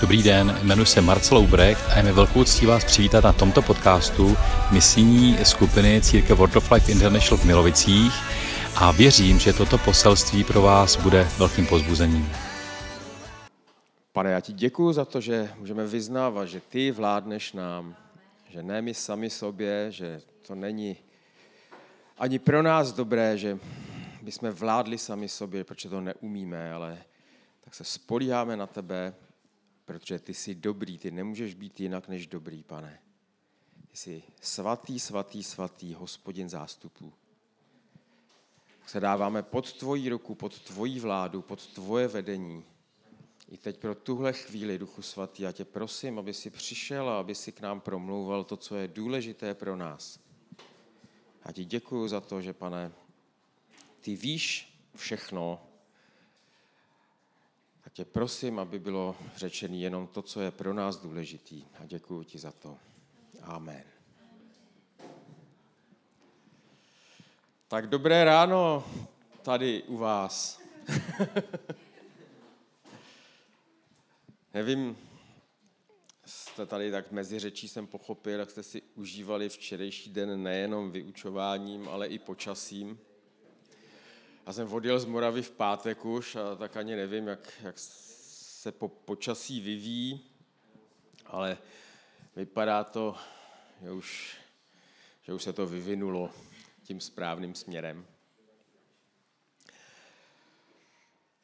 Dobrý den, jmenuji se Marcel Ubrecht a je mi velkou ctí vás přivítat na tomto podcastu misijní skupiny Církev World of Life International v Milovicích a věřím, že toto poselství pro vás bude velkým pozbuzením. Pane, já ti děkuji za to, že můžeme vyznávat, že ty vládneš nám, že ne my sami sobě, že to není ani pro nás dobré, že bychom vládli sami sobě, protože to neumíme, ale tak se spolíháme na tebe, protože ty jsi dobrý, ty nemůžeš být jinak než dobrý, pane. Ty jsi svatý, svatý, svatý, hospodin zástupů. Se dáváme pod tvoji ruku, pod tvoji vládu, pod tvoje vedení. I teď pro tuhle chvíli, Duchu Svatý, já tě prosím, aby si přišel a aby si k nám promlouval to, co je důležité pro nás. Já ti děkuji za to, že, pane, ty víš všechno, tak tě prosím, aby bylo řečené jenom to, co je pro nás důležitý. A děkuji ti za to. Amen. Tak dobré ráno tady u vás. Nevím, jste tady tak mezi řečí jsem pochopil, jak jste si užívali včerejší den nejenom vyučováním, ale i počasím. Já jsem odjel z Moravy v pátek už a tak ani nevím, jak, jak se po počasí vyvíjí, ale vypadá to, že už, že už se to vyvinulo tím správným směrem.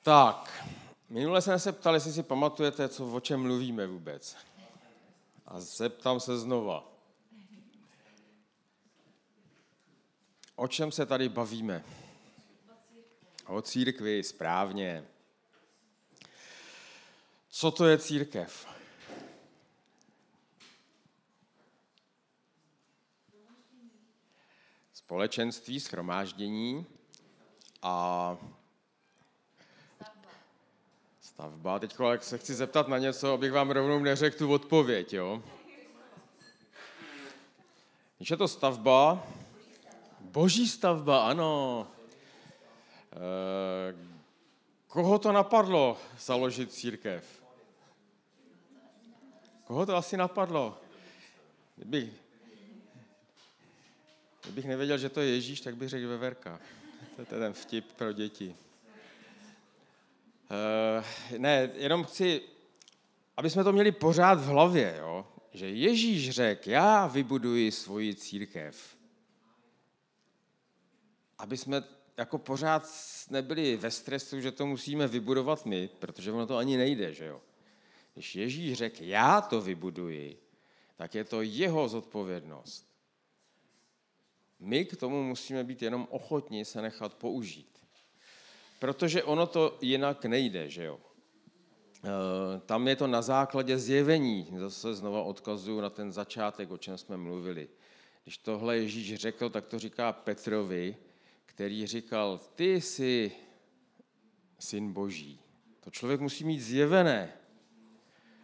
Tak, minule jsem se ptal, jestli si pamatujete, co, o čem mluvíme vůbec. A zeptám se znova. O čem se tady bavíme? O církvi, správně. Co to je církev? Společenství, schromáždění a stavba. Teď se chci zeptat na něco, abych vám rovnou neřekl tu odpověď. Jo? Když je to stavba, boží stavba, ano. Eh, koho to napadlo založit církev? Koho to asi napadlo? Kdybych, kdybych nevěděl, že to je Ježíš, tak bych řekl Veverka. To je ten vtip pro děti. Uh, ne, jenom chci, aby jsme to měli pořád v hlavě, jo? že Ježíš řekl, já vybuduji svoji církev. Aby jsme jako pořád nebyli ve stresu, že to musíme vybudovat my, protože ono to ani nejde, že jo. Když Ježíš řekl, já to vybuduji, tak je to jeho zodpovědnost. My k tomu musíme být jenom ochotní se nechat použít. Protože ono to jinak nejde, že jo. E, tam je to na základě zjevení. Zase znova odkazuju na ten začátek, o čem jsme mluvili. Když tohle Ježíš řekl, tak to říká Petrovi, který říkal, ty jsi syn boží. To člověk musí mít zjevené.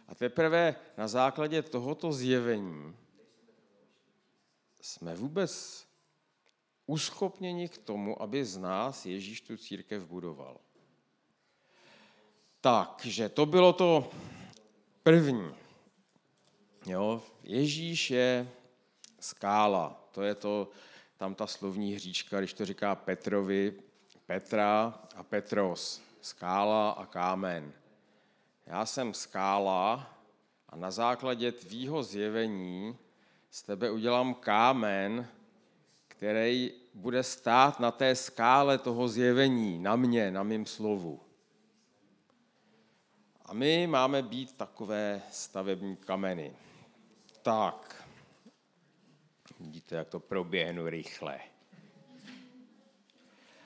A teprve na základě tohoto zjevení jsme vůbec uschopněni k tomu, aby z nás Ježíš tu církev budoval. Takže to bylo to první. Jo, Ježíš je skála. To je to, tam ta slovní hříčka, když to říká Petrovi, Petra a Petros, skála a kámen. Já jsem skála a na základě tvýho zjevení z tebe udělám kámen, který bude stát na té skále toho zjevení, na mě, na mém slovu. A my máme být takové stavební kameny. Tak, vidíte, jak to proběhnu rychle.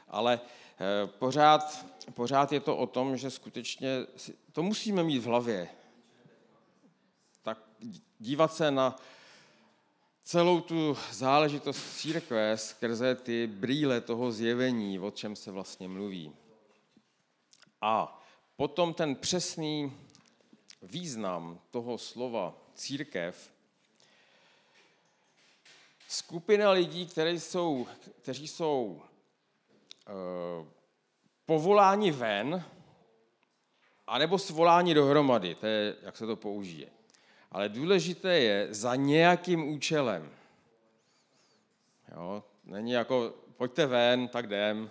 Ale eh, pořád, pořád je to o tom, že skutečně to musíme mít v hlavě. Tak dívat se na celou tu záležitost církve skrze ty brýle toho zjevení, o čem se vlastně mluví. A potom ten přesný význam toho slova církev, skupina lidí, kteří jsou, kteří jsou uh, povoláni ven, A nebo svolání dohromady, to je, jak se to použije. Ale důležité je za nějakým účelem. Jo? Není jako, pojďte ven, tak jdem.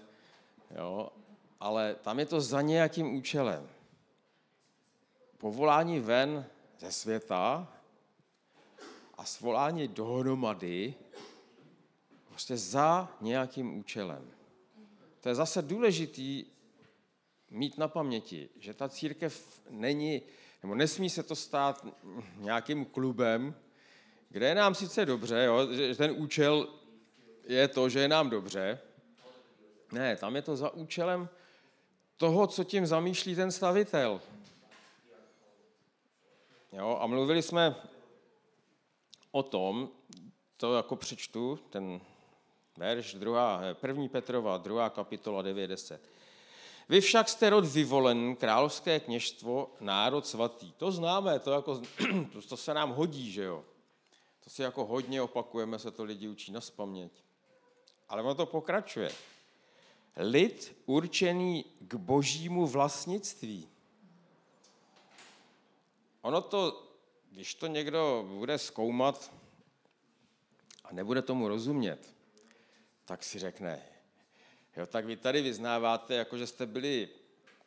Jo? Ale tam je to za nějakým účelem. Povolání ven ze světa a svolání dohromady prostě za nějakým účelem. To je zase důležitý mít na paměti, že ta církev není, nebo nesmí se to stát nějakým klubem, kde je nám sice dobře, jo, že ten účel je to, že je nám dobře. Ne, tam je to za účelem toho, co tím zamýšlí ten stavitel. Jo, a mluvili jsme o tom, to jako přečtu, ten verš, druhá, první Petrova, druhá kapitola 9.10. Vy však jste rod vyvolen, královské kněžstvo, národ svatý. To známe, to, jako, to se nám hodí, že jo. To si jako hodně opakujeme, se to lidi učí na spaměť. Ale ono to pokračuje. Lid určený k božímu vlastnictví. Ono to, když to někdo bude zkoumat a nebude tomu rozumět, tak si řekne, jo, tak vy tady vyznáváte, jako že jste byli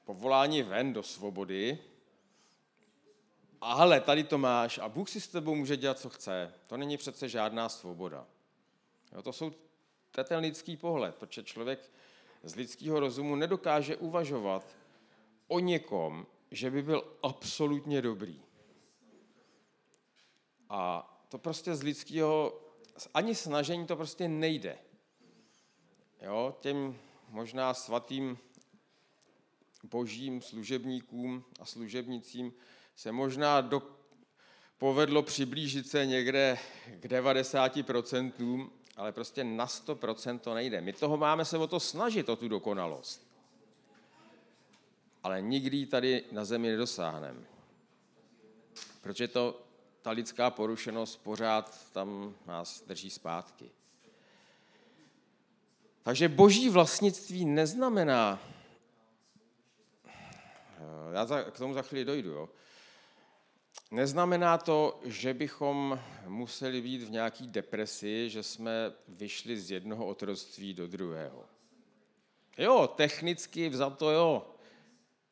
povoláni ven do svobody, ale tady to máš a Bůh si s tebou může dělat, co chce. To není přece žádná svoboda. Jo, to, jsou, to je ten lidský pohled, protože člověk z lidského rozumu nedokáže uvažovat o někom, že by byl absolutně dobrý. A to prostě z lidského, ani snažení to prostě nejde. Jo, těm možná svatým božím služebníkům a služebnicím se možná do, povedlo přiblížit se někde k 90%, ale prostě na 100% to nejde. My toho máme se o to snažit, o tu dokonalost. Ale nikdy tady na zemi nedosáhneme. Protože to, ta lidská porušenost pořád tam nás drží zpátky. Takže boží vlastnictví neznamená, já k tomu za chvíli dojdu, jo. Neznamená to, že bychom museli být v nějaký depresi, že jsme vyšli z jednoho otroctví do druhého. Jo, technicky vzato jo,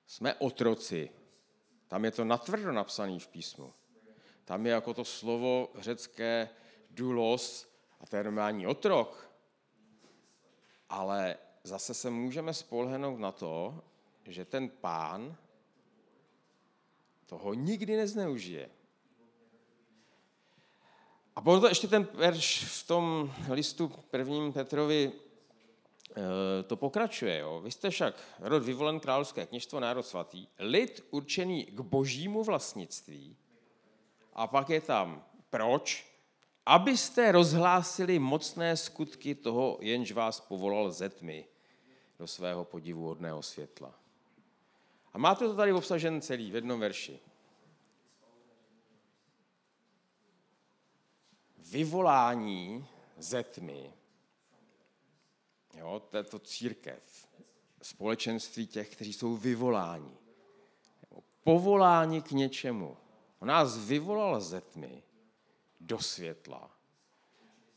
jsme otroci. Tam je to natvrdo napsané v písmu. Tam je jako to slovo řecké dulos a to je normální otrok ale zase se můžeme spolehnout na to, že ten pán toho nikdy nezneužije. A proto ještě ten verš v tom listu prvním Petrovi eh, to pokračuje. Jo. Vy jste však rod vyvolen královské kněžstvo, národ svatý, lid určený k božímu vlastnictví. A pak je tam proč? abyste rozhlásili mocné skutky toho, jenž vás povolal ze tmy do svého podivuhodného světla. A máte to tady obsažen celý v jednom verši. Vyvolání ze tmy, jo, to církev, společenství těch, kteří jsou vyvoláni, povoláni k něčemu. On nás vyvolal ze tmy do světla,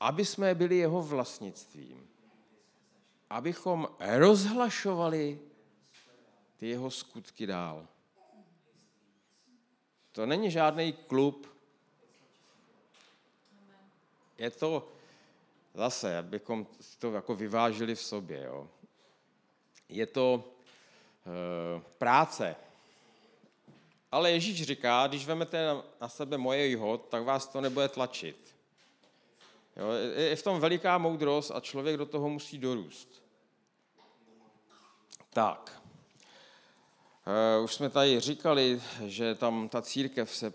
aby jsme byli jeho vlastnictvím, abychom rozhlašovali ty jeho skutky dál. To není žádný klub. Je to zase, abychom to jako vyvážili v sobě. Jo. Je to e, práce, ale Ježíš říká, když vemete na sebe moje jeho, tak vás to nebude tlačit. Jo, je v tom veliká moudrost a člověk do toho musí dorůst. Tak. Uh, už jsme tady říkali, že tam ta církev se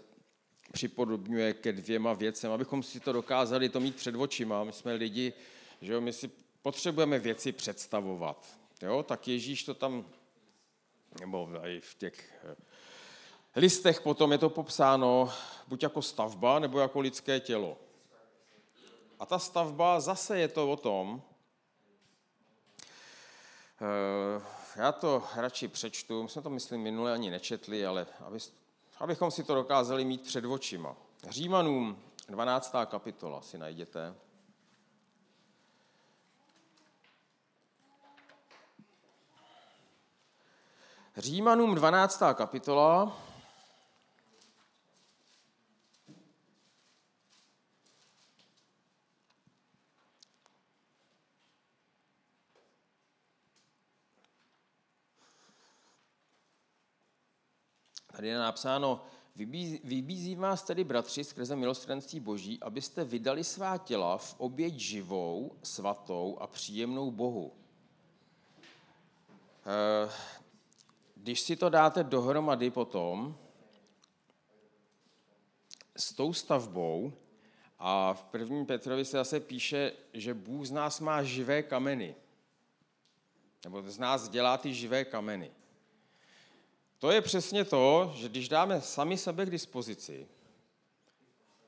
připodobňuje ke dvěma věcem, abychom si to dokázali to mít před očima. My jsme lidi, že jo, my si potřebujeme věci představovat. Jo, tak Ježíš to tam, nebo i v těch eh, listech potom je to popsáno buď jako stavba, nebo jako lidské tělo. A ta stavba zase je to o tom, eh, já to radši přečtu, my jsme to, myslím, minule ani nečetli, ale aby, abychom si to dokázali mít před očima. Římanům 12. kapitola si najděte. Římanům 12. kapitola, Tady je napsáno, vybízí vás tedy, bratři, skrze milostrenství Boží, abyste vydali svá těla v oběť živou, svatou a příjemnou Bohu. Eh, když si to dáte dohromady potom s tou stavbou, a v první Petrovi se zase píše, že Bůh z nás má živé kameny. Nebo z nás dělá ty živé kameny. To je přesně to, že když dáme sami sebe k dispozici,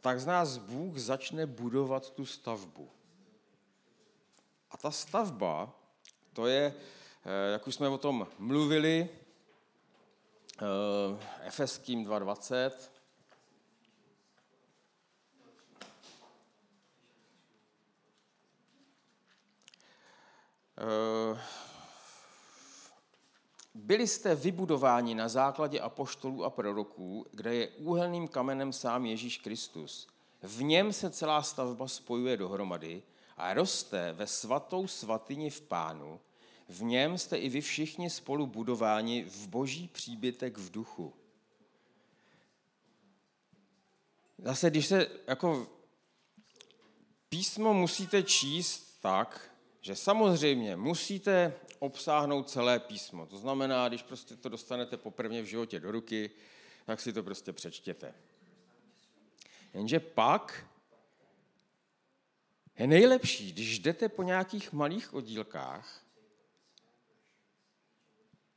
tak z nás Bůh začne budovat tu stavbu. A ta stavba, to je, eh, jak už jsme o tom mluvili, eh, Efeským 2.20, Uh, byli jste vybudováni na základě apoštolů a proroků, kde je úhelným kamenem sám Ježíš Kristus. V něm se celá stavba spojuje dohromady a roste ve svatou svatyni v pánu. V něm jste i vy všichni spolu budováni v boží příbytek v duchu. Zase, když se jako písmo musíte číst tak, že samozřejmě musíte obsáhnout celé písmo. To znamená, když prostě to dostanete poprvé v životě do ruky, tak si to prostě přečtěte. Jenže pak je nejlepší, když jdete po nějakých malých oddílkách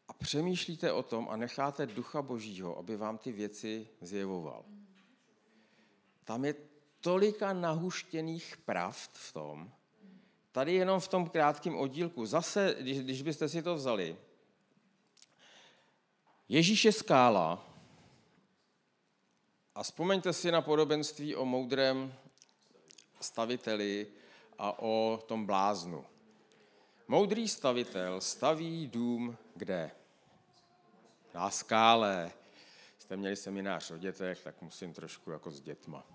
a přemýšlíte o tom a necháte Ducha Božího, aby vám ty věci zjevoval. Tam je tolika nahuštěných pravd v tom, Tady jenom v tom krátkém oddílku, zase, když, když byste si to vzali, Ježíš je skála a vzpomeňte si na podobenství o moudrém staviteli a o tom bláznu. Moudrý stavitel staví dům kde? Na skále. Jste měli seminář o dětech, tak musím trošku jako s dětma.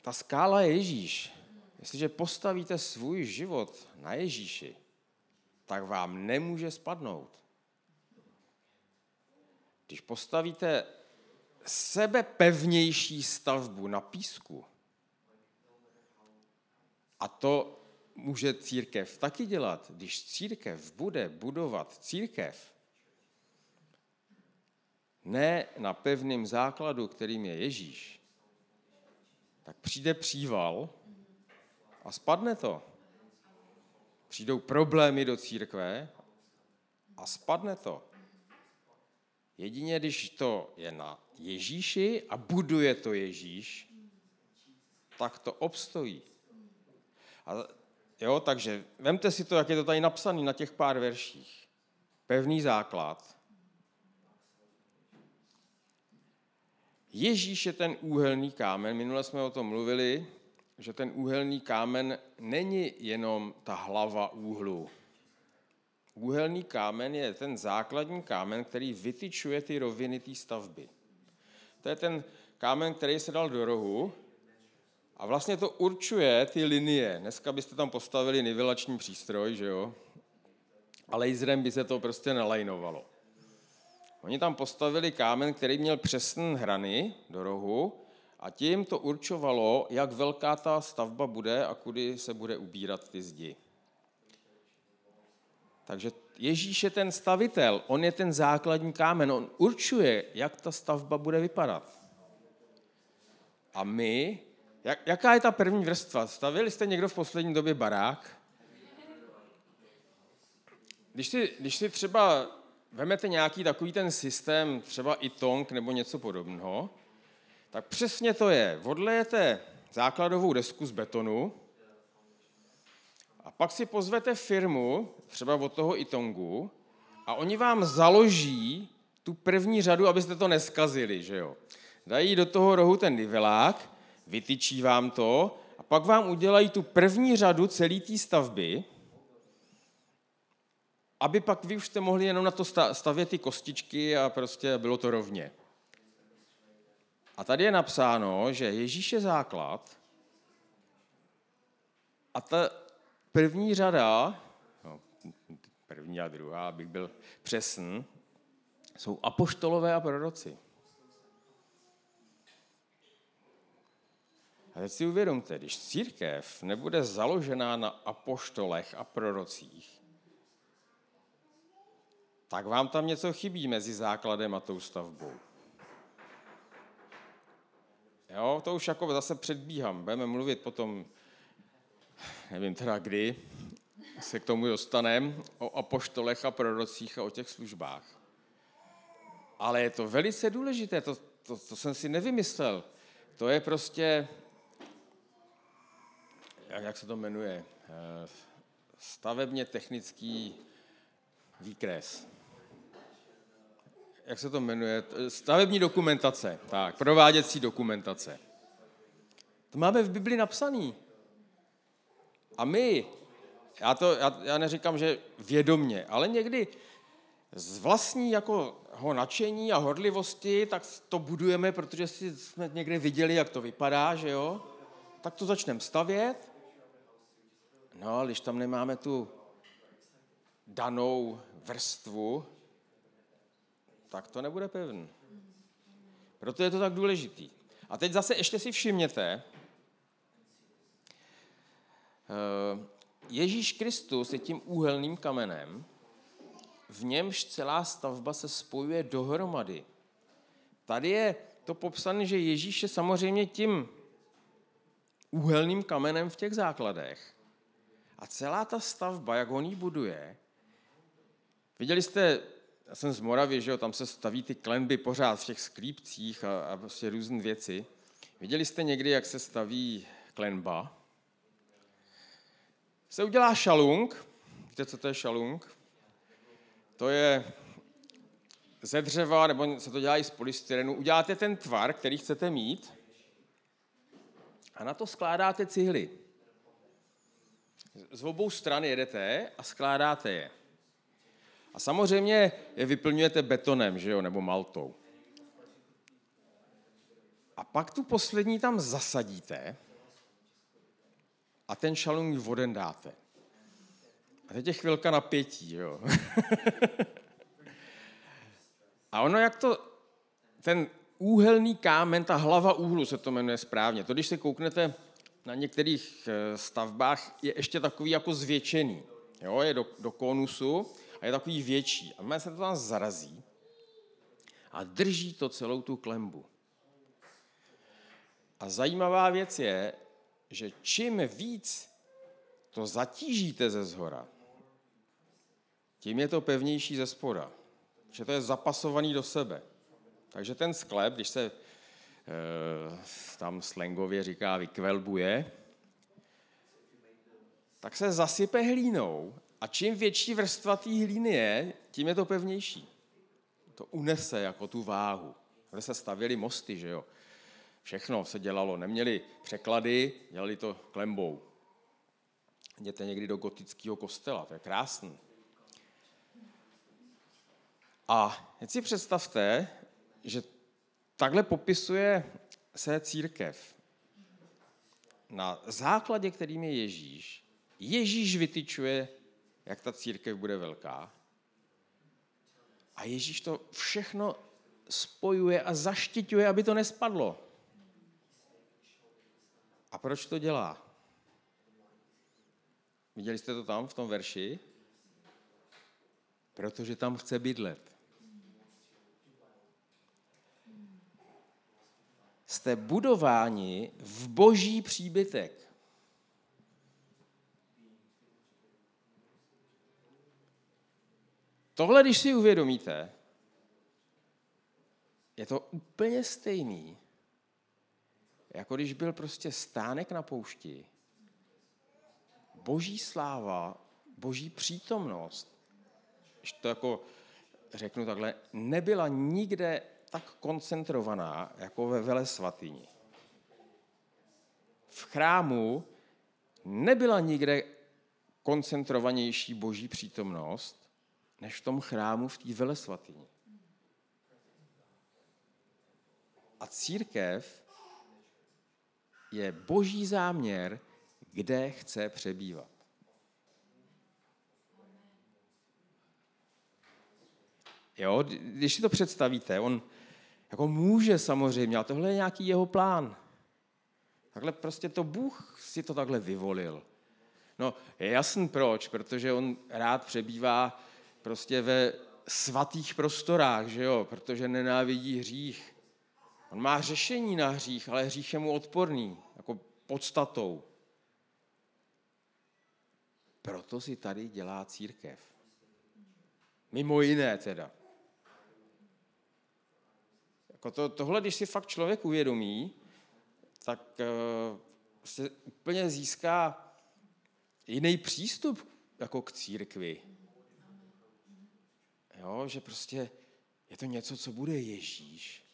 Ta skála je Ježíš. Jestliže postavíte svůj život na Ježíši, tak vám nemůže spadnout. Když postavíte sebe pevnější stavbu na písku, a to může církev taky dělat, když církev bude budovat církev, ne na pevném základu, kterým je Ježíš, tak přijde příval a spadne to. Přijdou problémy do církve a spadne to. Jedině, když to je na Ježíši a buduje to Ježíš, tak to obstojí. A jo, takže vemte si to, jak je to tady napsané na těch pár verších. Pevný základ. Ježíš je ten úhelný kámen, minule jsme o tom mluvili, že ten úhelný kámen není jenom ta hlava úhlu. Úhelný kámen je ten základní kámen, který vytyčuje ty roviny té stavby. To je ten kámen, který se dal do rohu a vlastně to určuje ty linie. Dneska byste tam postavili nivelační přístroj, že jo? A laserem by se to prostě nalajnovalo. Oni tam postavili kámen, který měl přesné hrany do rohu a tím to určovalo, jak velká ta stavba bude a kudy se bude ubírat ty zdi. Takže Ježíš je ten stavitel, on je ten základní kámen, on určuje, jak ta stavba bude vypadat. A my, jak, jaká je ta první vrstva? Stavili jste někdo v poslední době barák? Když si, když si třeba vemete nějaký takový ten systém, třeba i tong nebo něco podobného, tak přesně to je. Odlejete základovou desku z betonu a pak si pozvete firmu, třeba od toho Itongu, a oni vám založí tu první řadu, abyste to neskazili, že jo. Dají do toho rohu ten nivelák, vytyčí vám to a pak vám udělají tu první řadu celé té stavby, aby pak vy už jste mohli jenom na to stavět ty kostičky a prostě bylo to rovně. A tady je napsáno, že Ježíš je základ a ta první řada, no, první a druhá, abych byl přesný, jsou apoštolové a proroci. A teď si uvědomte, když církev nebude založená na apoštolech a prorocích, tak vám tam něco chybí mezi základem a tou stavbou. Jo, to už jako zase předbíhám. Budeme mluvit potom, nevím teda kdy, se k tomu dostaneme, o apoštolech a prorocích a o těch službách. Ale je to velice důležité, to, to, to jsem si nevymyslel. To je prostě, jak, jak se to jmenuje, eh, stavebně technický výkres jak se to jmenuje, stavební dokumentace, tak, prováděcí dokumentace. To máme v Bibli napsaný. A my, já, to, já, já neříkám, že vědomně, ale někdy z vlastní jako ho nadšení a horlivosti, tak to budujeme, protože si jsme někde viděli, jak to vypadá, že jo? Tak to začneme stavět. No, ale když tam nemáme tu danou vrstvu, tak to nebude pevný. Proto je to tak důležitý. A teď zase ještě si všimněte, eh, Ježíš Kristus je tím úhelným kamenem, v němž celá stavba se spojuje dohromady. Tady je to popsané, že Ježíš je samozřejmě tím úhelným kamenem v těch základech. A celá ta stavba, jak on ji buduje, viděli jste já jsem z Moravy, že jo, tam se staví ty klenby pořád v těch sklípcích a, a prostě různé věci. Viděli jste někdy, jak se staví klenba? Se udělá šalung. Víte, co to je šalung? To je ze dřeva, nebo se to dělá i z polystyrenu. Uděláte ten tvar, který chcete mít a na to skládáte cihly. Z obou stran jedete a skládáte je. A samozřejmě je vyplňujete betonem, že jo, nebo maltou. A pak tu poslední tam zasadíte a ten šalung voden dáte. A teď je chvilka napětí, jo. a ono jak to, ten úhelný kámen, ta hlava úhlu se to jmenuje správně. To, když se kouknete na některých eh, stavbách, je ještě takový jako zvětšený. Jo, je do, do konusu a je takový větší. A se to tam zarazí a drží to celou tu klembu. A zajímavá věc je, že čím víc to zatížíte ze zhora, tím je to pevnější ze spoda. Že to je zapasovaný do sebe. Takže ten sklep, když se e, tam slangově říká vykvelbuje, tak se zasype hlínou a čím větší vrstva té hlíny je, tím je to pevnější. To unese jako tu váhu. Kde se stavěly mosty, že jo. Všechno se dělalo. Neměli překlady, dělali to klembou. Jděte někdy do gotického kostela, to je krásný. A teď si představte, že takhle popisuje se církev. Na základě, kterým je Ježíš, Ježíš vytyčuje jak ta církev bude velká. A Ježíš to všechno spojuje a zaštiťuje, aby to nespadlo. A proč to dělá? Viděli jste to tam v tom verši? Protože tam chce bydlet. Jste budováni v boží příbytek. Tohle, když si uvědomíte, je to úplně stejný, jako když byl prostě stánek na poušti, boží sláva, boží přítomnost, když to jako řeknu takhle, nebyla nikde tak koncentrovaná jako ve vele svatyni. V chrámu nebyla nikde koncentrovanější boží přítomnost, než v tom chrámu v té velesvatyni. A církev je boží záměr, kde chce přebývat. Jo, když si to představíte, on jako může samozřejmě, a tohle je nějaký jeho plán. Takhle prostě to Bůh si to takhle vyvolil. No, je jasný proč, protože on rád přebývá prostě ve svatých prostorách, že jo, protože nenávidí hřích. On má řešení na hřích, ale hřích je mu odporný, jako podstatou. Proto si tady dělá církev. Mimo jiné teda. Jako to, tohle, když si fakt člověk uvědomí, tak uh, se úplně získá jiný přístup jako k církvi. Jo, že prostě je to něco, co bude Ježíš.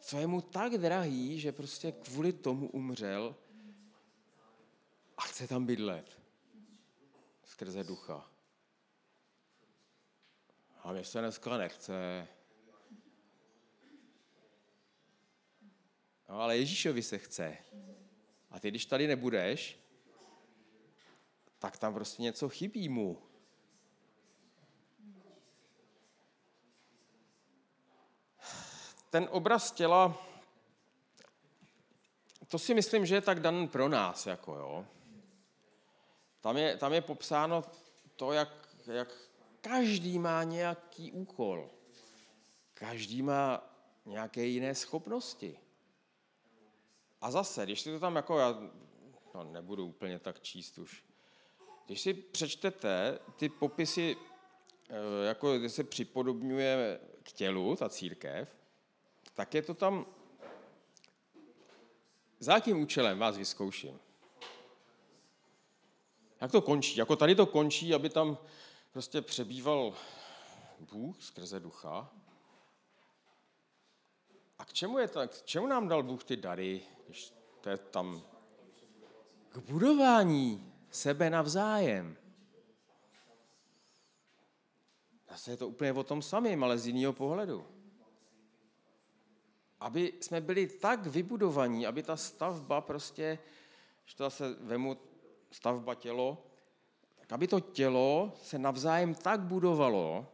Co je mu tak drahý, že prostě kvůli tomu umřel a chce tam bydlet. Skrze ducha. A mě se dneska nechce. No, ale Ježíšovi se chce. A ty, když tady nebudeš, tak tam prostě něco chybí mu. Ten obraz těla, to si myslím, že je tak dan pro nás. Jako jo. Tam, je, tam je popsáno to, jak, jak každý má nějaký úkol. Každý má nějaké jiné schopnosti. A zase, když si to tam jako, já no, nebudu úplně tak číst už, když si přečtete ty popisy, eh, jako se připodobňuje k tělu, ta církev, tak je to tam... Za jakým účelem vás vyzkouším? Jak to končí? Jako tady to končí, aby tam prostě přebýval Bůh skrze ducha. A k čemu, je to, k čemu nám dal Bůh ty dary, když to je tam? K budování sebe navzájem. Zase je to úplně o tom samém, ale z jiného pohledu. Aby jsme byli tak vybudovaní, aby ta stavba prostě, že to zase vemu stavba tělo, tak aby to tělo se navzájem tak budovalo,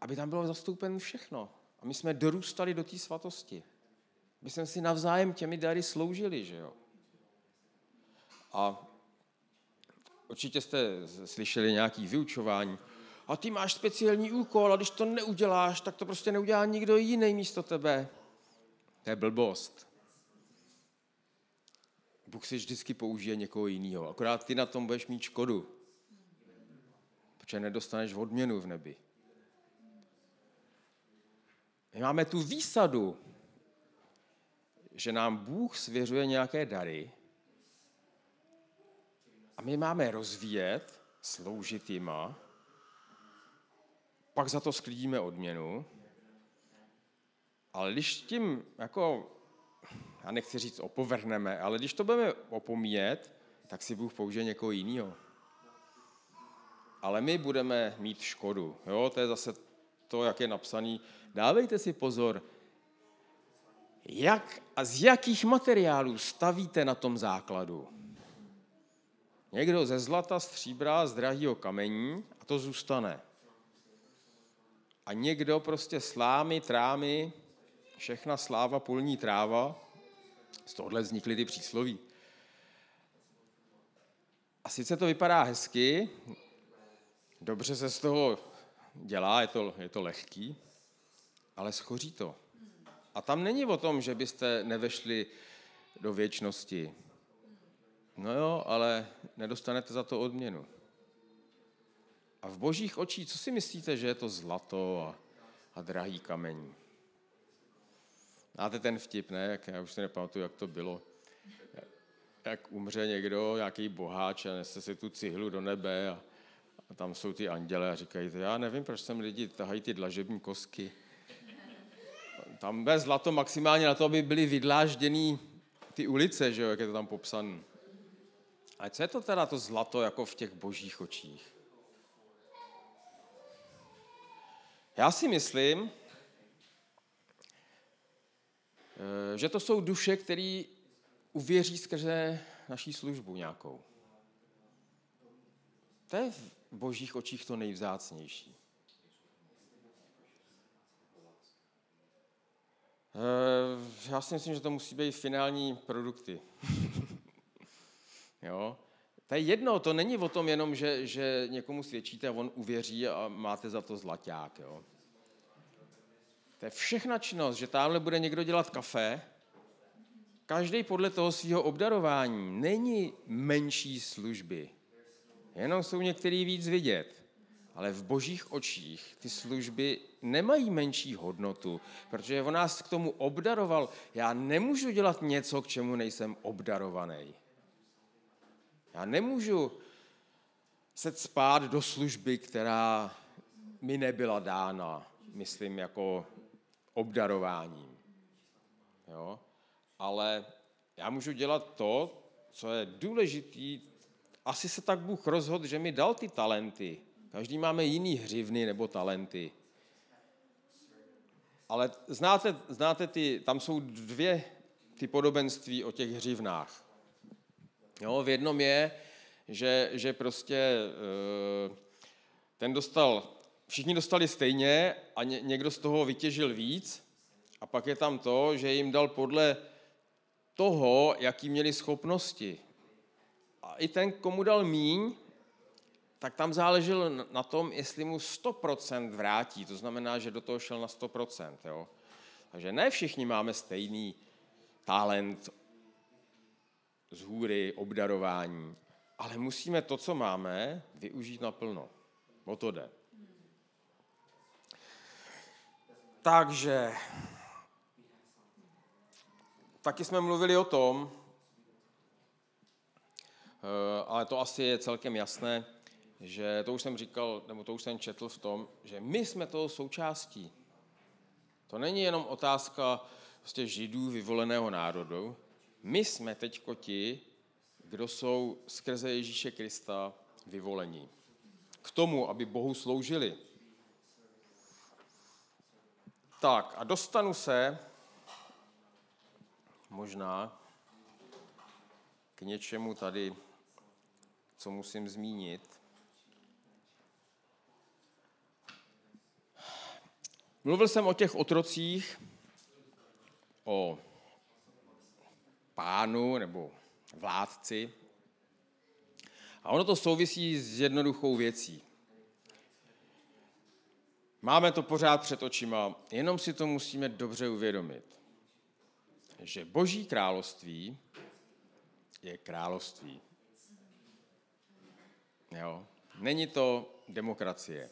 aby tam bylo zastoupeno všechno. A my jsme dorůstali do té svatosti. My jsme si navzájem těmi dary sloužili, že jo. A určitě jste slyšeli nějaký vyučování. A ty máš speciální úkol a když to neuděláš, tak to prostě neudělá nikdo jiný místo tebe. To je blbost. Bůh si vždycky použije někoho jiného. Akorát ty na tom budeš mít škodu. Protože nedostaneš odměnu v nebi. My máme tu výsadu, že nám Bůh svěřuje nějaké dary a my máme rozvíjet, sloužit jima, pak za to sklidíme odměnu, ale když tím, jako, já nechci říct opovrhneme, ale když to budeme opomíjet, tak si Bůh použije někoho jiného. Ale my budeme mít škodu. Jo? To je zase to, jak je napsaný. Dávejte si pozor, jak a z jakých materiálů stavíte na tom základu. Někdo ze zlata, stříbra, z drahého kamení a to zůstane. A někdo prostě slámy, trámy, všechna sláva, polní tráva, z tohohle vznikly ty přísloví. A sice to vypadá hezky, dobře se z toho dělá, je to, je to lehký, ale schoří to. A tam není o tom, že byste nevešli do věčnosti. No jo, ale nedostanete za to odměnu. V božích očích, co si myslíte, že je to zlato a, a drahý kamení? Máte ten vtip, ne? Jak, já už si nepamatuju, jak to bylo. jak umře někdo, nějaký boháč a nese si tu cihlu do nebe a, a tam jsou ty anděle a říkají, já nevím, proč sem lidi tahají ty dlažební kosky. Tam bez zlato maximálně na to, aby byly vydlážděný ty ulice, že jo, jak je to tam popsané. A co je to teda to zlato jako v těch božích očích? Já si myslím, eh, že to jsou duše, které uvěří skrze naší službu nějakou. To je v božích očích to nejvzácnější. Eh, já si myslím, že to musí být finální produkty. jo? To je jedno, to není o tom jenom, že, že někomu svědčíte a on uvěří a máte za to zlaťák. Jo? To je všechna činnost, že tamhle bude někdo dělat kafe, každý podle toho svého obdarování není menší služby. Jenom jsou některý víc vidět. Ale v božích očích ty služby nemají menší hodnotu, protože on nás k tomu obdaroval. Já nemůžu dělat něco, k čemu nejsem obdarovaný. Já nemůžu se spát do služby, která mi nebyla dána, myslím, jako obdarováním. Jo? Ale já můžu dělat to, co je důležitý. Asi se tak Bůh rozhodl, že mi dal ty talenty. Každý máme jiný hřivny nebo talenty. Ale znáte, znáte ty, tam jsou dvě ty podobenství o těch hřivnách. Jo, v jednom je, že, že prostě eh, ten dostal, všichni dostali stejně a někdo z toho vytěžil víc a pak je tam to, že jim dal podle toho, jaký měli schopnosti. A i ten, komu dal míň, tak tam záleželo na tom, jestli mu 100% vrátí. To znamená, že do toho šel na 100%. Jo? Takže ne všichni máme stejný talent z hůry, obdarování, ale musíme to, co máme, využít naplno. O to jde. Takže taky jsme mluvili o tom, eh, ale to asi je celkem jasné, že to už jsem říkal, nebo to už jsem četl v tom, že my jsme toho součástí. To není jenom otázka prostě židů vyvoleného národu. My jsme teď ti, kdo jsou skrze Ježíše Krista vyvolení. K tomu, aby Bohu sloužili. Tak a dostanu se možná k něčemu tady, co musím zmínit. Mluvil jsem o těch otrocích, o pánu nebo vládci. A ono to souvisí s jednoduchou věcí. Máme to pořád před očima, jenom si to musíme dobře uvědomit, že Boží království je království. Jo? Není to demokracie.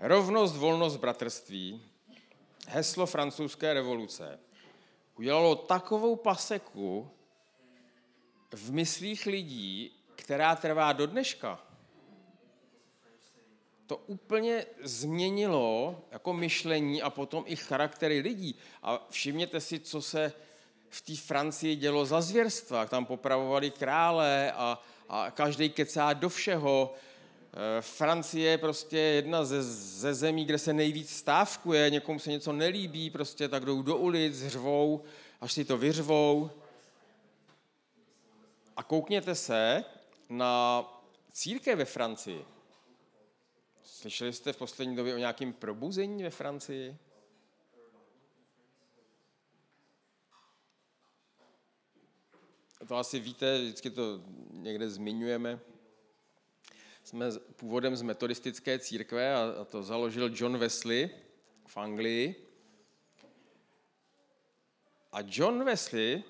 Rovnost, volnost, bratrství, heslo francouzské revoluce, udělalo takovou paseku v myslích lidí, která trvá do dneška. To úplně změnilo jako myšlení a potom i charaktery lidí. A všimněte si, co se v té Francii dělo za zvěrstva. Tam popravovali krále a, a každý kecá do všeho. Eh, Francie je prostě jedna ze, ze zemí, kde se nejvíc stávkuje, někomu se něco nelíbí, prostě tak jdou do ulic, řvou, až si to vyřvou. A koukněte se na církev ve Francii. Slyšeli jste v poslední době o nějakém probuzení ve Francii? To asi víte, vždycky to někde zmiňujeme jsme původem z metodistické církve a to založil John Wesley v Anglii. A John Wesley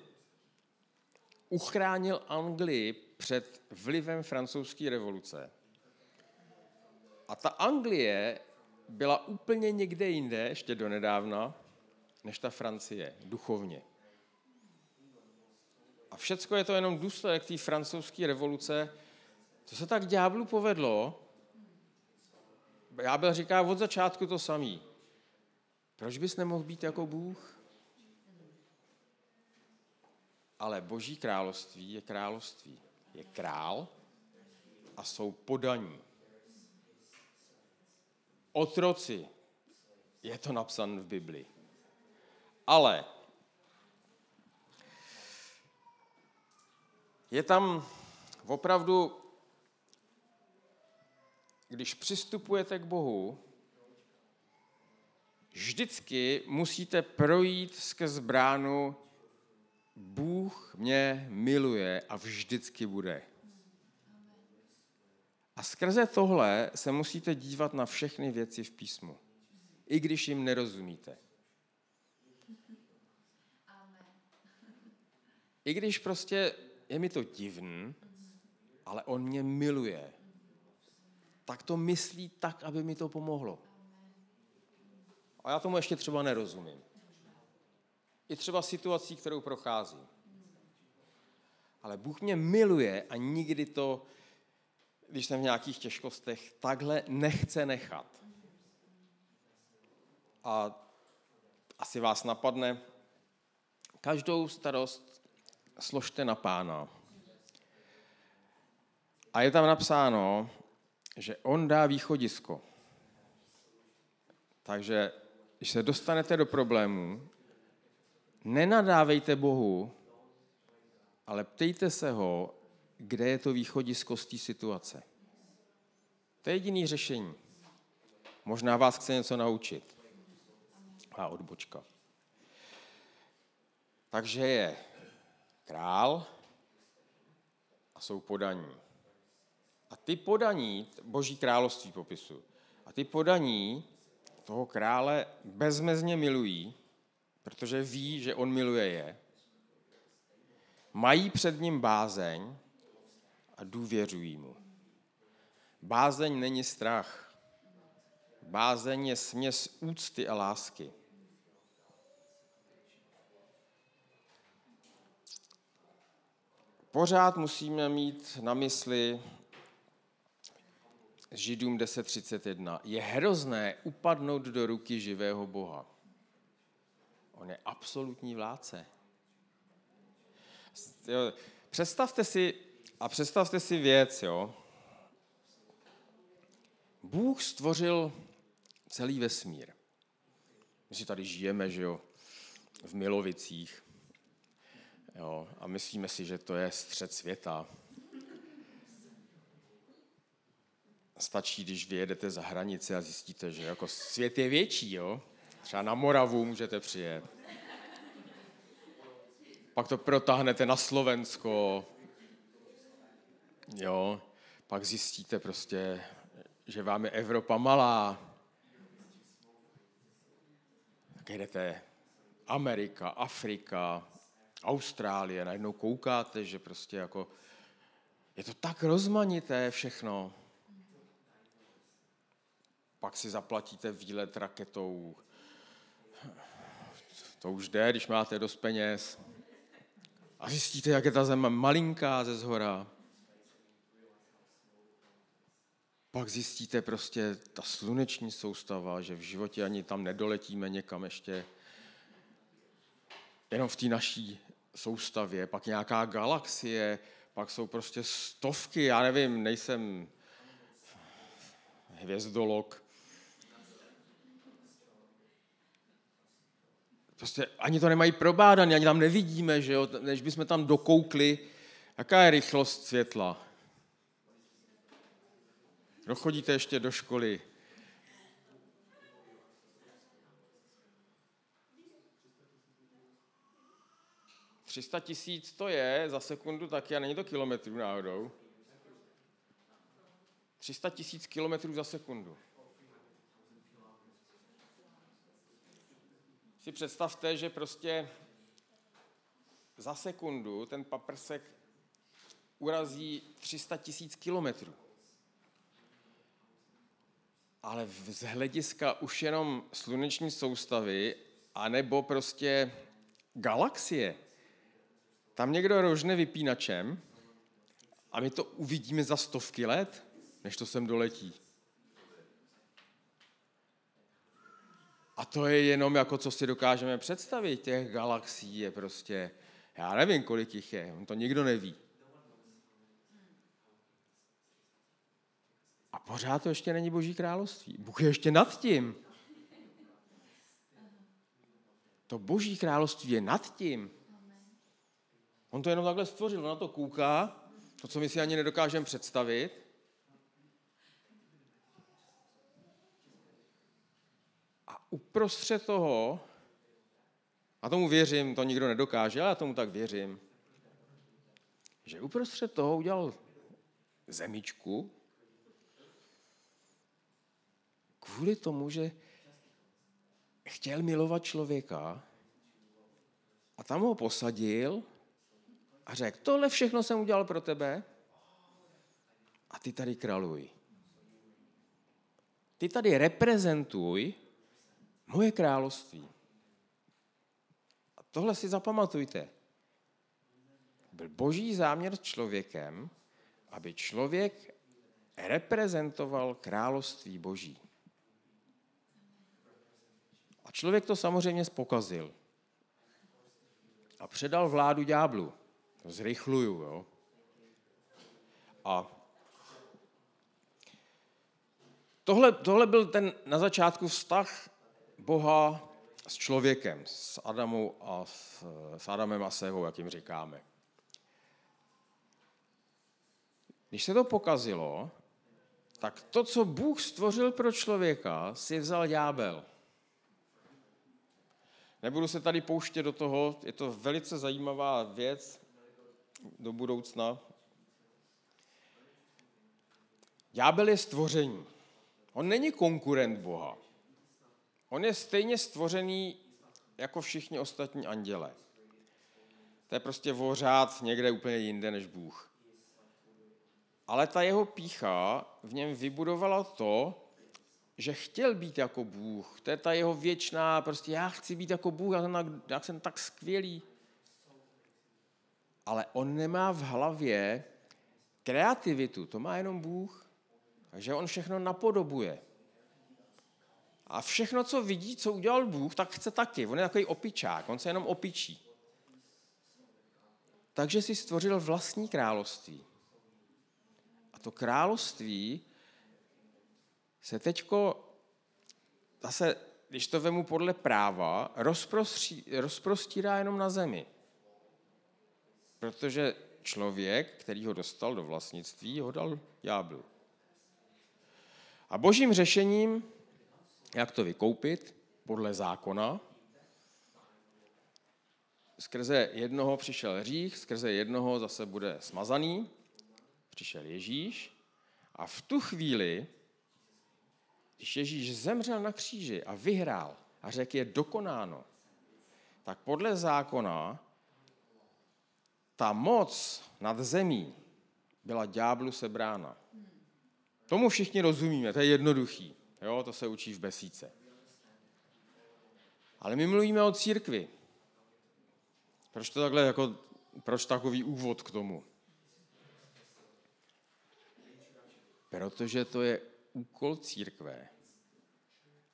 uchránil Anglii před vlivem francouzské revoluce. A ta Anglie byla úplně někde jinde, ještě donedávna, než ta Francie, duchovně. A všecko je to jenom důsledek té francouzské revoluce. To se tak ďáblu povedlo. Já byl říká od začátku to samý. Proč bys nemohl být jako Bůh? Ale Boží království je království. Je král a jsou podaní. Otroci. Je to napsané v Biblii. Ale je tam opravdu, když přistupujete k Bohu, vždycky musíte projít skrz bránu Bůh mě miluje a vždycky bude. A skrze tohle se musíte dívat na všechny věci v písmu, i když jim nerozumíte. I když prostě je mi to divný, ale on mě miluje, tak to myslí tak, aby mi to pomohlo. A já tomu ještě třeba nerozumím. I třeba situací, kterou procházím. Ale Bůh mě miluje a nikdy to, když jsem v nějakých těžkostech, takhle nechce nechat. A asi vás napadne, každou starost složte na pána. A je tam napsáno, že on dá východisko. Takže když se dostanete do problémů, nenadávejte Bohu, ale ptejte se ho, kde je to východisko z té situace. To je jediný řešení. Možná vás chce něco naučit. A odbočka. Takže je král a jsou podaní. A ty podaní, boží království popisu, a ty podaní toho krále bezmezně milují, protože ví, že on miluje je, mají před ním bázeň a důvěřují mu. Bázeň není strach. Bázeň je směs úcty a lásky. Pořád musíme mít na mysli Židům 10.31. Je hrozné upadnout do ruky živého Boha. On je absolutní vládce. Představte si, a představte si věc, jo. Bůh stvořil celý vesmír. My si tady žijeme, že jo, v Milovicích. Jo, a myslíme si, že to je střed světa. Stačí, když vyjedete za hranice a zjistíte, že jako svět je větší, jo? Třeba na Moravu můžete přijet. Pak to protáhnete na Slovensko. Jo, pak zjistíte prostě, že vám je Evropa malá. Tak jdete Amerika, Afrika, Austrálie, najednou koukáte, že prostě jako je to tak rozmanité všechno. Pak si zaplatíte výlet raketou. To už jde, když máte dost peněz. A zjistíte, jak je ta zem malinká ze zhora. Pak zjistíte prostě ta sluneční soustava, že v životě ani tam nedoletíme někam ještě. Jenom v té naší soustavě, pak nějaká galaxie, pak jsou prostě stovky, já nevím, nejsem hvězdolog. Prostě ani to nemají probádané, ani tam nevidíme, že jo, než bychom tam dokoukli, jaká je rychlost světla. Dochodíte ještě do školy, 300 tisíc to je za sekundu taky a není to kilometrů náhodou. 300 tisíc kilometrů za sekundu. Si představte, že prostě za sekundu ten paprsek urazí 300 tisíc kilometrů. Ale z hlediska už jenom sluneční soustavy, anebo prostě galaxie, tam někdo rožne vypínačem a my to uvidíme za stovky let, než to sem doletí. A to je jenom jako, co si dokážeme představit. Těch galaxií je prostě, já nevím, kolik jich je, on to nikdo neví. A pořád to ještě není Boží království. Bůh je ještě nad tím. To Boží království je nad tím. On to jenom takhle stvořil, on na to kouká, to, co my si ani nedokážeme představit. A uprostřed toho, a tomu věřím, to nikdo nedokáže, ale já tomu tak věřím, že uprostřed toho udělal zemičku, kvůli tomu, že chtěl milovat člověka a tam ho posadil a řekl, tohle všechno jsem udělal pro tebe a ty tady králuj. Ty tady reprezentuj moje království. A tohle si zapamatujte. Byl boží záměr s člověkem, aby člověk reprezentoval království boží. A člověk to samozřejmě spokazil. A předal vládu ďáblu. To zrychluju, jo. A tohle, tohle byl ten na začátku vztah Boha s člověkem, s, Adamou a s, s Adamem a Sevou, jak jim říkáme. Když se to pokazilo, tak to, co Bůh stvořil pro člověka, si vzal ďábel. Nebudu se tady pouštět do toho, je to velice zajímavá věc, do budoucna. Ďábel je stvoření. On není konkurent Boha. On je stejně stvořený jako všichni ostatní anděle. To je prostě vořád někde úplně jinde než Bůh. Ale ta jeho pícha v něm vybudovala to, že chtěl být jako Bůh. To je ta jeho věčná, prostě já chci být jako Bůh, já jsem tak, já jsem tak skvělý ale on nemá v hlavě kreativitu, to má jenom Bůh. Takže on všechno napodobuje. A všechno, co vidí, co udělal Bůh, tak chce taky. On je takový opičák, on se jenom opičí. Takže si stvořil vlastní království. A to království se teďko zase, když to vemu podle práva, rozprostírá jenom na zemi. Protože člověk, který ho dostal do vlastnictví, ho dal ďáblu. A božím řešením, jak to vykoupit, podle zákona, skrze jednoho přišel hřích, skrze jednoho zase bude smazaný, přišel Ježíš a v tu chvíli, když Ježíš zemřel na kříži a vyhrál a řekl je dokonáno, tak podle zákona ta moc nad zemí byla ďáblu sebrána. Tomu všichni rozumíme, to je jednoduchý. Jo, to se učí v besíce. Ale my mluvíme o církvi. Proč to takhle, jako, proč takový úvod k tomu? Protože to je úkol církve,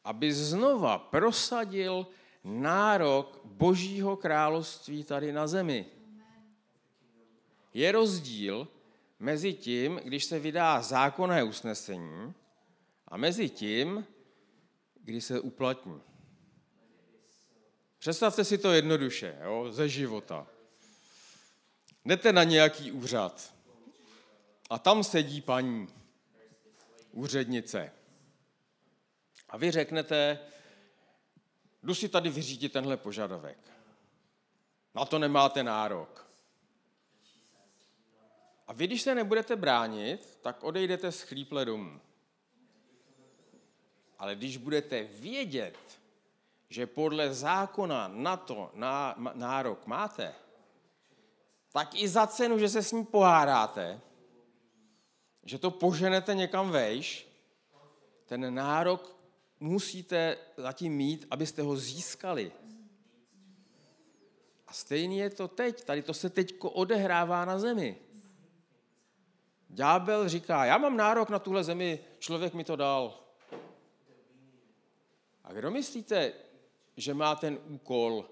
aby znova prosadil nárok Božího království tady na zemi je rozdíl mezi tím, když se vydá zákonné usnesení a mezi tím, kdy se uplatní. Představte si to jednoduše, jo, ze života. Jdete na nějaký úřad a tam sedí paní úřednice. A vy řeknete, jdu si tady vyřídit tenhle požadavek. Na to nemáte nárok. A vy, když se nebudete bránit, tak odejdete z chlíple domů. Ale když budete vědět, že podle zákona na to nárok máte, tak i za cenu, že se s ním pohádáte, že to poženete někam vejš, ten nárok musíte zatím mít, abyste ho získali. A stejně je to teď. Tady to se teď odehrává na zemi. Ďábel říká, já mám nárok na tuhle zemi, člověk mi to dal. A kdo myslíte, že má ten úkol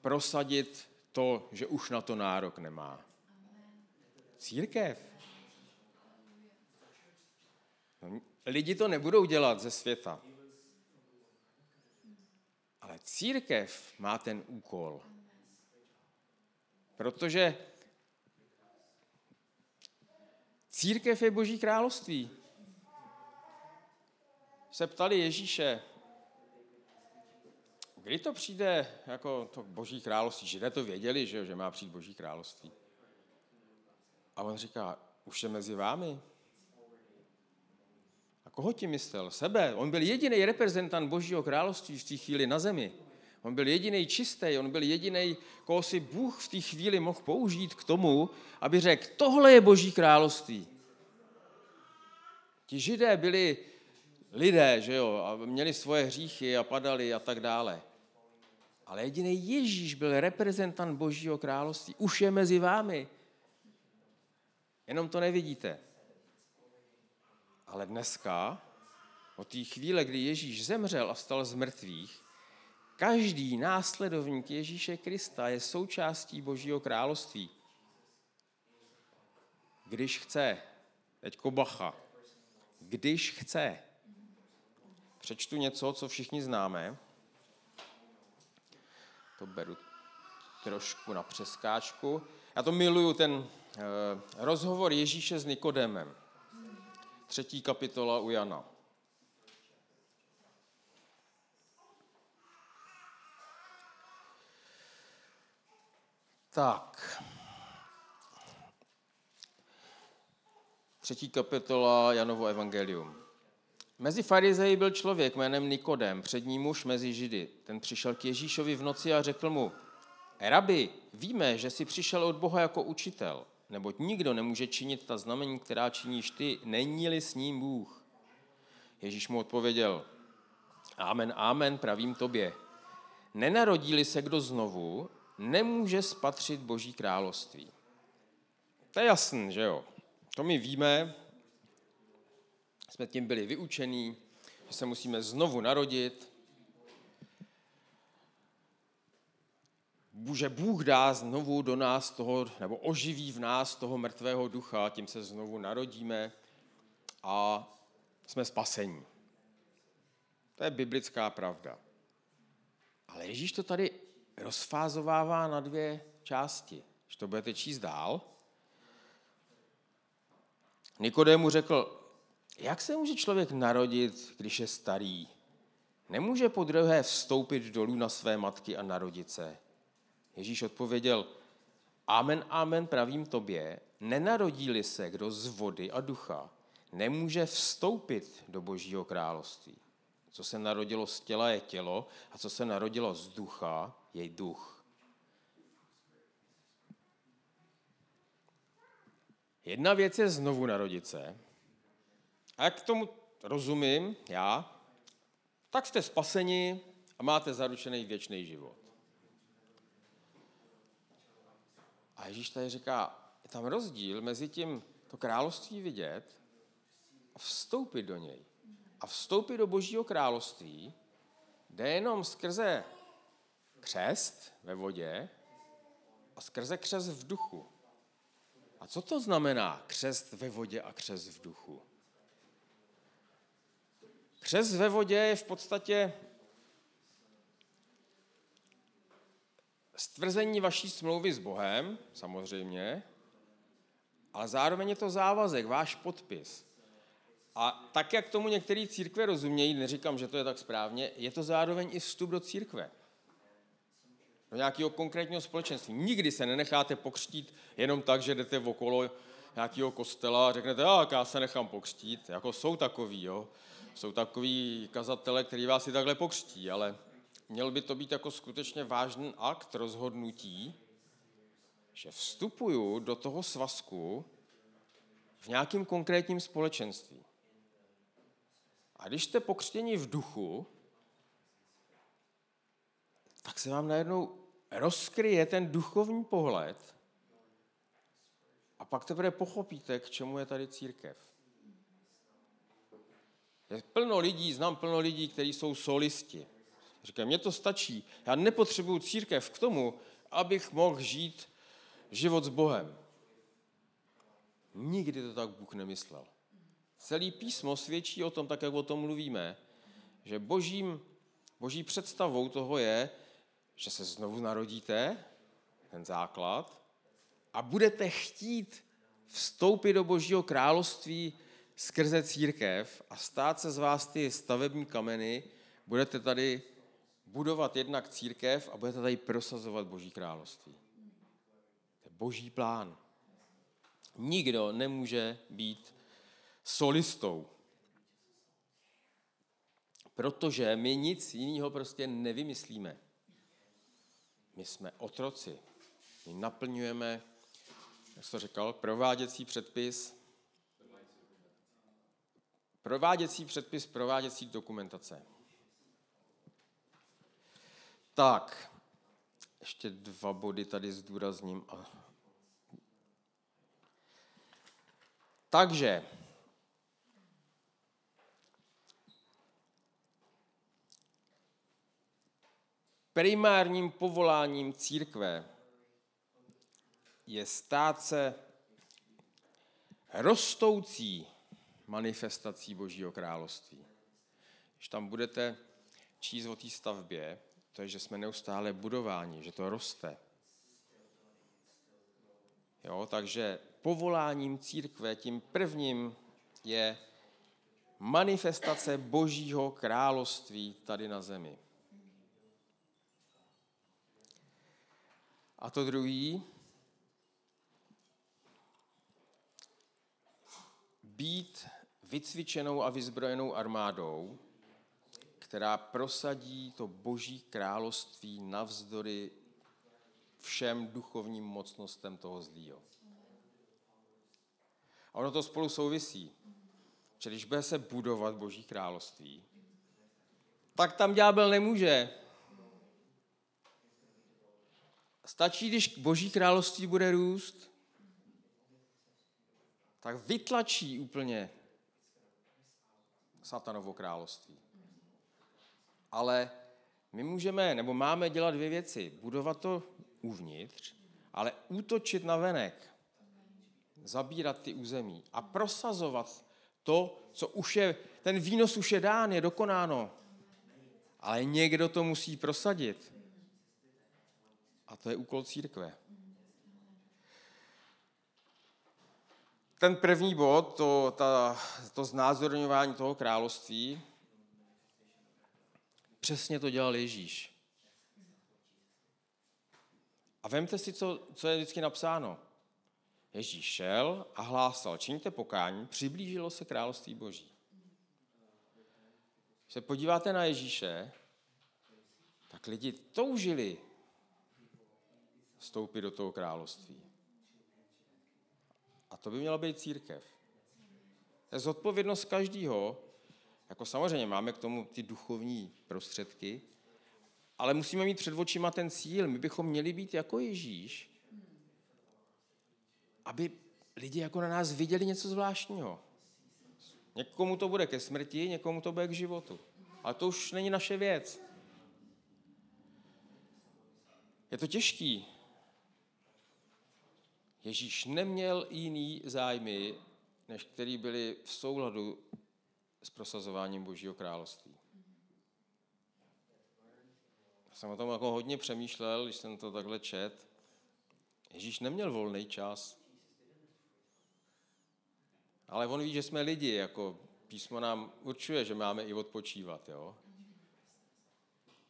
prosadit to, že už na to nárok nemá? Církev. Lidi to nebudou dělat ze světa. Ale církev má ten úkol. Protože církev je Boží království. Se ptali Ježíše, kdy to přijde jako to Boží království. Židé to věděli, že, že má přijít Boží království. A on říká, už je mezi vámi. Koho ti myslel? Sebe. On byl jediný reprezentant Božího království v té chvíli na zemi. On byl jediný čistý, on byl jediný, koho si Bůh v té chvíli mohl použít k tomu, aby řekl, tohle je Boží království. Ti židé byli lidé, že jo, a měli svoje hříchy a padali a tak dále. Ale jediný Ježíš byl reprezentant Božího království. Už je mezi vámi. Jenom to nevidíte. Ale dneska, od té chvíle, kdy Ježíš zemřel a vstal z mrtvých, každý následovník Ježíše Krista je součástí Božího království. Když chce, teď bacha, když chce, přečtu něco, co všichni známe, to beru trošku na přeskáčku. Já to miluju, ten eh, rozhovor Ježíše s Nikodemem třetí kapitola u Jana. Tak. Třetí kapitola Janovo evangelium. Mezi farizeji byl člověk jménem Nikodem, přední muž mezi Židy. Ten přišel k Ježíšovi v noci a řekl mu, Rabi, víme, že jsi přišel od Boha jako učitel – neboť nikdo nemůže činit ta znamení, která činíš ty, není-li s ním Bůh. Ježíš mu odpověděl, Amen, amen, pravím tobě. Nenarodí-li se kdo znovu, nemůže spatřit Boží království. To je jasný, že jo? To my víme, jsme tím byli vyučení, že se musíme znovu narodit, že Bůh dá znovu do nás toho, nebo oživí v nás toho mrtvého ducha, tím se znovu narodíme a jsme spasení. To je biblická pravda. Ale Ježíš to tady rozfázovává na dvě části. Když to budete číst dál, Nikodému řekl, jak se může člověk narodit, když je starý? Nemůže po druhé vstoupit dolů na své matky a narodit se. Ježíš odpověděl, Amen, amen, pravím tobě, nenarodí-li se kdo z vody a ducha, nemůže vstoupit do Božího království. Co se narodilo z těla je tělo a co se narodilo z ducha je duch. Jedna věc je znovu narodit se. A jak tomu rozumím já, tak jste spaseni a máte zaručený věčný život. A Ježíš tady říká, je tam rozdíl mezi tím to království vidět a vstoupit do něj. A vstoupit do božího království jde jenom skrze křest ve vodě a skrze křest v duchu. A co to znamená křest ve vodě a křest v duchu? Křest ve vodě je v podstatě stvrzení vaší smlouvy s Bohem, samozřejmě, ale zároveň je to závazek, váš podpis. A tak, jak tomu některé církve rozumějí, neříkám, že to je tak správně, je to zároveň i vstup do církve. Do nějakého konkrétního společenství. Nikdy se nenecháte pokřtít jenom tak, že jdete okolo nějakého kostela a řeknete, a já se nechám pokřtít. Jako jsou takový, jo. Jsou takový kazatele, který vás i takhle pokřtí, ale měl by to být jako skutečně vážný akt rozhodnutí, že vstupuju do toho svazku v nějakým konkrétním společenství. A když jste pokřtěni v duchu, tak se vám najednou rozkryje ten duchovní pohled a pak teprve pochopíte, k čemu je tady církev. Je plno lidí, znám plno lidí, kteří jsou solisti. Říkají, mně to stačí, já nepotřebuju církev k tomu, abych mohl žít život s Bohem. Nikdy to tak Bůh nemyslel. Celý písmo svědčí o tom, tak jak o tom mluvíme, že božím, boží představou toho je, že se znovu narodíte, ten základ, a budete chtít vstoupit do božího království skrze církev a stát se z vás ty stavební kameny, budete tady budovat jednak církev a budete tady prosazovat boží království. To je boží plán. Nikdo nemůže být solistou. Protože my nic jiného prostě nevymyslíme. My jsme otroci. My naplňujeme, jak jsi to říkal, prováděcí předpis, prováděcí předpis, prováděcí dokumentace. Tak, ještě dva body tady zdůrazním. Takže, primárním povoláním církve je stát se rostoucí manifestací Božího království. Když tam budete číst o té stavbě, to je, že jsme neustále budováni, že to roste. Jo, takže povoláním církve tím prvním je manifestace Božího království tady na zemi. A to druhý, být vycvičenou a vyzbrojenou armádou, která prosadí to boží království navzdory všem duchovním mocnostem toho zlýho. A ono to spolu souvisí. Že když bude se budovat boží království, tak tam ďábel nemůže. Stačí, když boží království bude růst, tak vytlačí úplně satanovo království. Ale my můžeme, nebo máme dělat dvě věci. Budovat to uvnitř, ale útočit na venek. Zabírat ty území a prosazovat to, co už je, ten výnos už je dán, je dokonáno. Ale někdo to musí prosadit. A to je úkol církve. Ten první bod, to, ta, to znázorňování toho království, přesně to dělal Ježíš. A vemte si, co, co je vždycky napsáno. Ježíš šel a hlásal, čiňte pokání, přiblížilo se království boží. Když se podíváte na Ježíše, tak lidi toužili vstoupit do toho království. To by měla být církev. To je zodpovědnost každého. Jako samozřejmě máme k tomu ty duchovní prostředky, ale musíme mít před očima ten cíl. My bychom měli být jako Ježíš, aby lidi jako na nás viděli něco zvláštního. Někomu to bude ke smrti, někomu to bude k životu. Ale to už není naše věc. Je to těžký, Ježíš neměl jiný zájmy, než který byly v souladu s prosazováním Božího království. Já jsem o tom jako hodně přemýšlel, když jsem to takhle čet. Ježíš neměl volný čas. Ale on ví, že jsme lidi, jako písmo nám určuje, že máme i odpočívat, jo.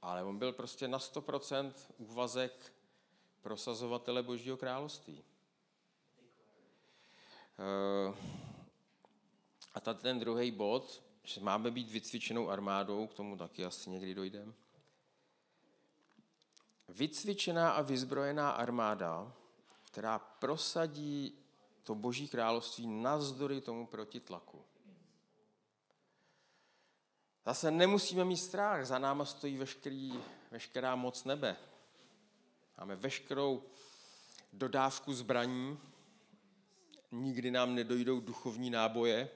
Ale on byl prostě na 100% úvazek prosazovatele Božího království. Eh, a tady ten druhý bod, že máme být vycvičenou armádou, k tomu taky asi někdy dojdeme. Vycvičená a vyzbrojená armáda, která prosadí to boží království navzdory tomu protitlaku. Zase nemusíme mít strach, za náma stojí veškerý, veškerá moc nebe. Máme veškerou dodávku zbraní, nikdy nám nedojdou duchovní náboje,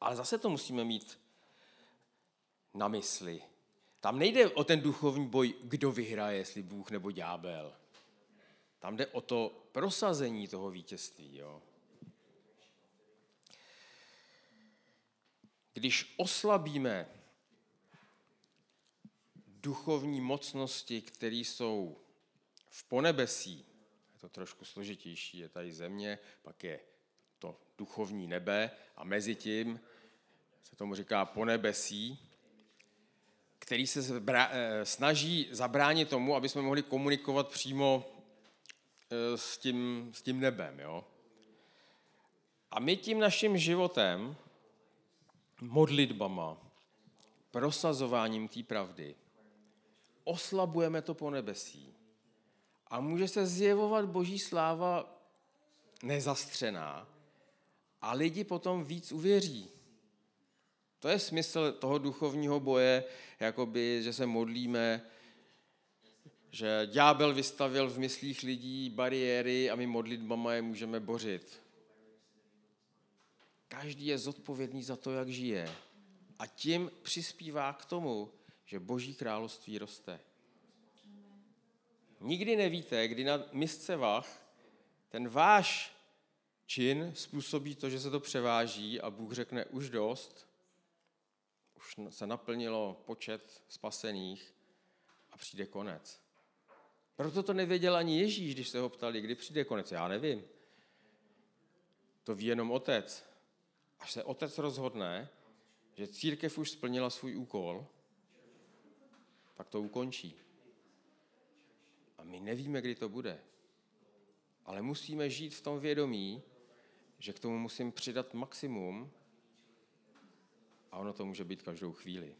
ale zase to musíme mít na mysli. Tam nejde o ten duchovní boj, kdo vyhraje, jestli Bůh nebo ďábel. Tam jde o to prosazení toho vítězství. Jo. Když oslabíme duchovní mocnosti, které jsou v ponebesí, to trošku složitější, je tady země, pak je to duchovní nebe a mezi tím se tomu říká ponebesí, který se eh, snaží zabránit tomu, aby jsme mohli komunikovat přímo eh, s tím, s tím nebem. Jo? A my tím naším životem, modlitbama, prosazováním té pravdy, oslabujeme to po nebesí. A může se zjevovat boží sláva nezastřená a lidi potom víc uvěří. To je smysl toho duchovního boje, jakoby, že se modlíme, že ďábel vystavil v myslích lidí bariéry a my modlitbama je můžeme bořit. Každý je zodpovědný za to, jak žije. A tím přispívá k tomu, že Boží království roste. Nikdy nevíte, kdy na misce vach ten váš čin způsobí to, že se to převáží a Bůh řekne už dost, už se naplnilo počet spasených a přijde konec. Proto to nevěděl ani Ježíš, když se ho ptali, kdy přijde konec. Já nevím. To ví jenom otec. Až se otec rozhodne, že církev už splnila svůj úkol, tak to ukončí. My nevíme, kdy to bude. Ale musíme žít v tom vědomí, že k tomu musím přidat maximum a ono to může být každou chvíli.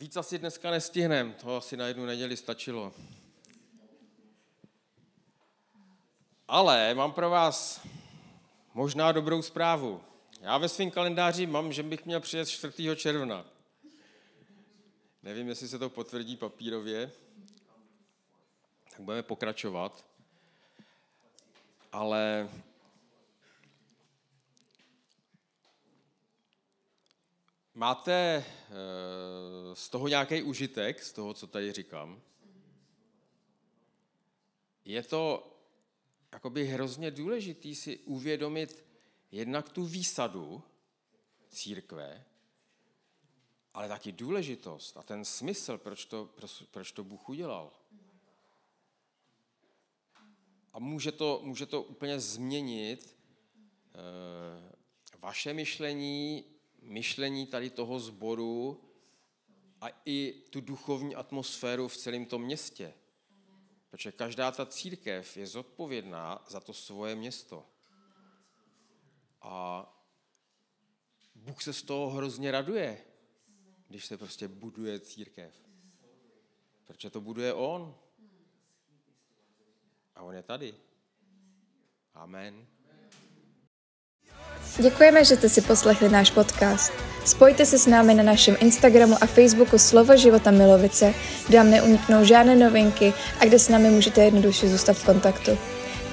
Víc asi dneska nestihnem, to asi na jednu neděli stačilo. Ale mám pro vás možná dobrou zprávu. Já ve svém kalendáři mám, že bych měl přijet 4. června. Nevím, jestli se to potvrdí papírově, tak budeme pokračovat. Ale máte eh, z toho nějaký užitek, z toho, co tady říkám? Je to jakoby hrozně důležitý si uvědomit jednak tu výsadu církve, ale taky důležitost a ten smysl, proč to, proč, to Bůh udělal. A může to, může to úplně změnit e, vaše myšlení, myšlení tady toho sboru a i tu duchovní atmosféru v celém tom městě. Protože každá ta církev je zodpovědná za to svoje město. A Bůh se z toho hrozně raduje když se prostě buduje církev. Protože to buduje On. A On je tady. Amen. Děkujeme, že jste si poslechli náš podcast. Spojte se s námi na našem Instagramu a Facebooku Slovo života Milovice, kde vám neuniknou žádné novinky a kde s námi můžete jednoduše zůstat v kontaktu.